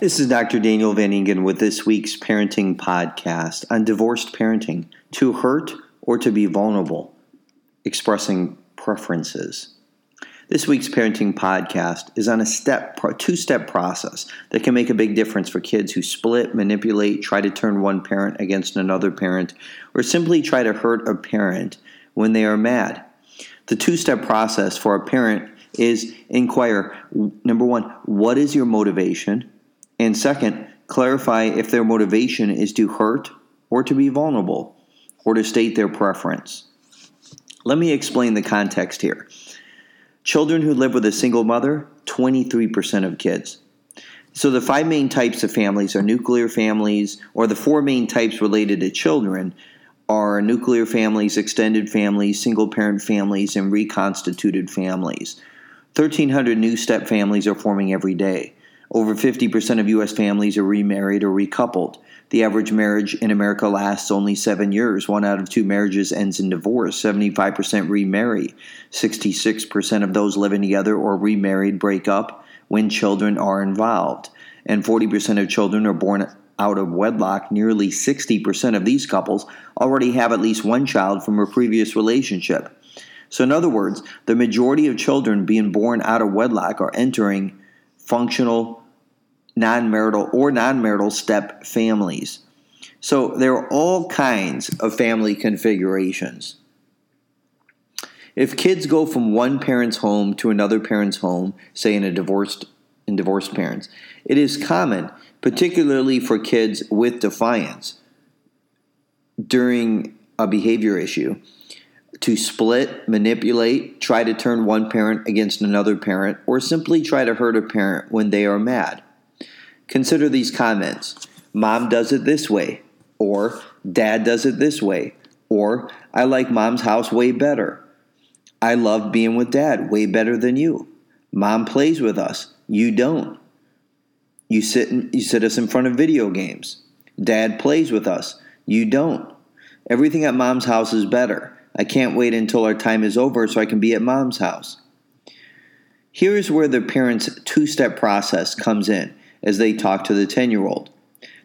This is Dr. Daniel Van Ingen with this week's parenting podcast on divorced parenting to hurt or to be vulnerable, expressing preferences. This week's parenting podcast is on a step, two step process that can make a big difference for kids who split, manipulate, try to turn one parent against another parent, or simply try to hurt a parent when they are mad. The two step process for a parent is inquire number one, what is your motivation? And second, clarify if their motivation is to hurt or to be vulnerable or to state their preference. Let me explain the context here. Children who live with a single mother, 23% of kids. So the five main types of families are nuclear families, or the four main types related to children are nuclear families, extended families, single parent families, and reconstituted families. 1,300 new step families are forming every day. Over 50% of U.S. families are remarried or recoupled. The average marriage in America lasts only seven years. One out of two marriages ends in divorce. 75% remarry. 66% of those living together or remarried break up when children are involved. And 40% of children are born out of wedlock. Nearly 60% of these couples already have at least one child from a previous relationship. So, in other words, the majority of children being born out of wedlock are entering functional non marital or non marital step families. So there are all kinds of family configurations. If kids go from one parent's home to another parent's home, say in a divorced in divorced parents, it is common, particularly for kids with defiance, during a behavior issue, to split, manipulate, try to turn one parent against another parent, or simply try to hurt a parent when they are mad. Consider these comments Mom does it this way, or Dad does it this way, or I like Mom's house way better. I love being with Dad way better than you. Mom plays with us, you don't. You sit, you sit us in front of video games. Dad plays with us, you don't. Everything at Mom's house is better. I can't wait until our time is over so I can be at mom's house. Here's where the parent's two step process comes in as they talk to the 10 year old.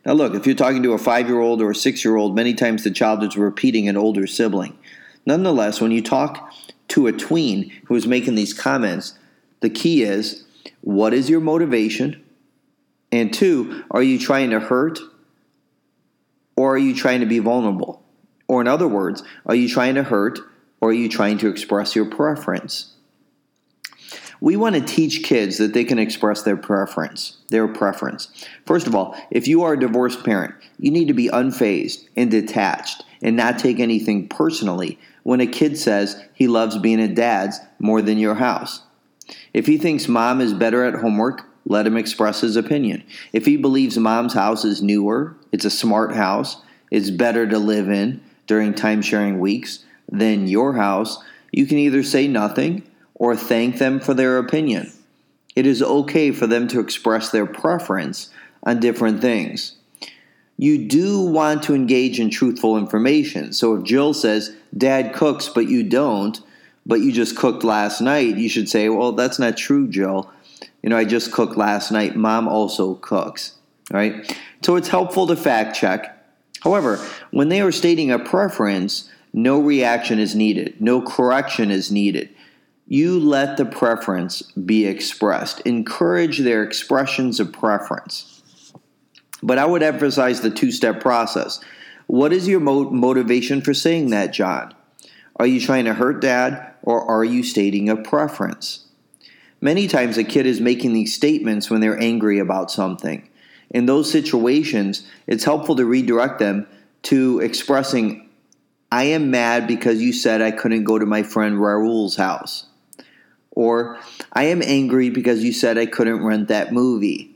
Now, look, if you're talking to a five year old or a six year old, many times the child is repeating an older sibling. Nonetheless, when you talk to a tween who is making these comments, the key is what is your motivation? And two, are you trying to hurt or are you trying to be vulnerable? Or, in other words, are you trying to hurt or are you trying to express your preference? We want to teach kids that they can express their preference, their preference. First of all, if you are a divorced parent, you need to be unfazed and detached and not take anything personally when a kid says he loves being at dad's more than your house. If he thinks mom is better at homework, let him express his opinion. If he believes mom's house is newer, it's a smart house, it's better to live in, during timesharing weeks than your house, you can either say nothing or thank them for their opinion. It is okay for them to express their preference on different things. You do want to engage in truthful information. So if Jill says, Dad cooks, but you don't, but you just cooked last night, you should say, Well, that's not true, Jill. You know, I just cooked last night. Mom also cooks, right? So it's helpful to fact check However, when they are stating a preference, no reaction is needed, no correction is needed. You let the preference be expressed. Encourage their expressions of preference. But I would emphasize the two step process. What is your mo- motivation for saying that, John? Are you trying to hurt dad or are you stating a preference? Many times a kid is making these statements when they're angry about something in those situations, it's helpful to redirect them to expressing, I am mad because you said I couldn't go to my friend Raul's house. Or, I am angry because you said I couldn't rent that movie.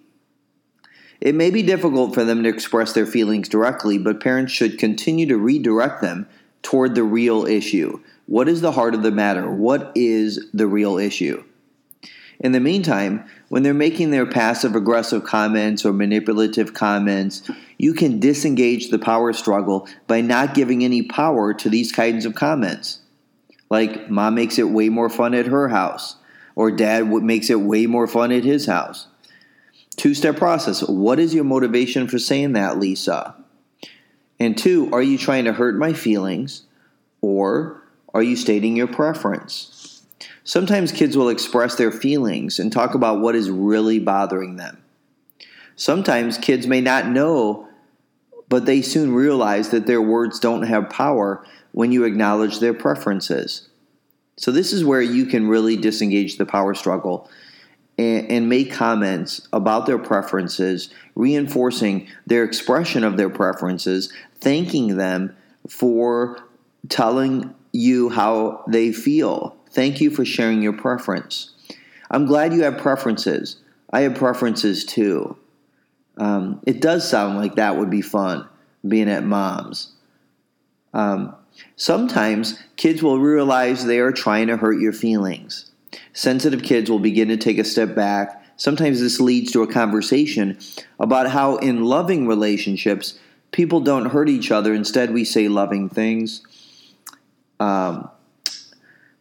It may be difficult for them to express their feelings directly, but parents should continue to redirect them toward the real issue. What is the heart of the matter? What is the real issue? In the meantime, when they're making their passive aggressive comments or manipulative comments, you can disengage the power struggle by not giving any power to these kinds of comments. Like, mom makes it way more fun at her house, or dad makes it way more fun at his house. Two step process. What is your motivation for saying that, Lisa? And two, are you trying to hurt my feelings or are you stating your preference? Sometimes kids will express their feelings and talk about what is really bothering them. Sometimes kids may not know, but they soon realize that their words don't have power when you acknowledge their preferences. So, this is where you can really disengage the power struggle and, and make comments about their preferences, reinforcing their expression of their preferences, thanking them for telling you how they feel. Thank you for sharing your preference. I'm glad you have preferences. I have preferences too. Um, it does sound like that would be fun, being at mom's. Um, sometimes kids will realize they are trying to hurt your feelings. Sensitive kids will begin to take a step back. Sometimes this leads to a conversation about how, in loving relationships, people don't hurt each other. Instead, we say loving things. Um,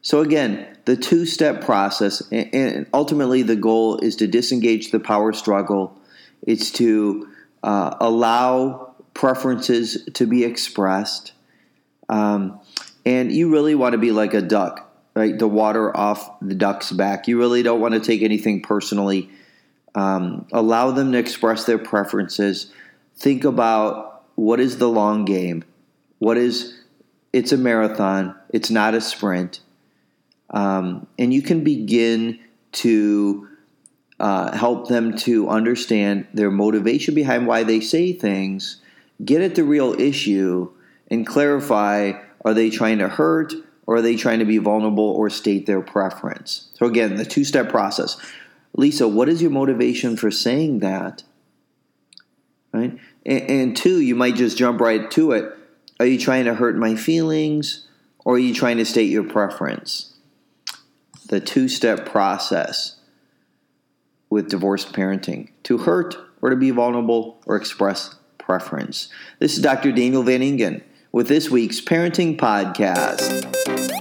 so, again, the two step process, and ultimately the goal is to disengage the power struggle, it's to uh, allow preferences to be expressed. Um, and you really want to be like a duck right? The water off the duck's back. You really don't want to take anything personally. Um, allow them to express their preferences. Think about what is the long game. What is it's a marathon. It's not a sprint. Um, and you can begin to uh, help them to understand their motivation behind why they say things, get at the real issue, and clarify are they trying to hurt? or are they trying to be vulnerable or state their preference? So, again, the two step process. Lisa, what is your motivation for saying that? Right? And, and, two, you might just jump right to it. Are you trying to hurt my feelings or are you trying to state your preference? The two step process with divorced parenting to hurt or to be vulnerable or express preference. This is Dr. Daniel Van Ingen with this week's Parenting Podcast.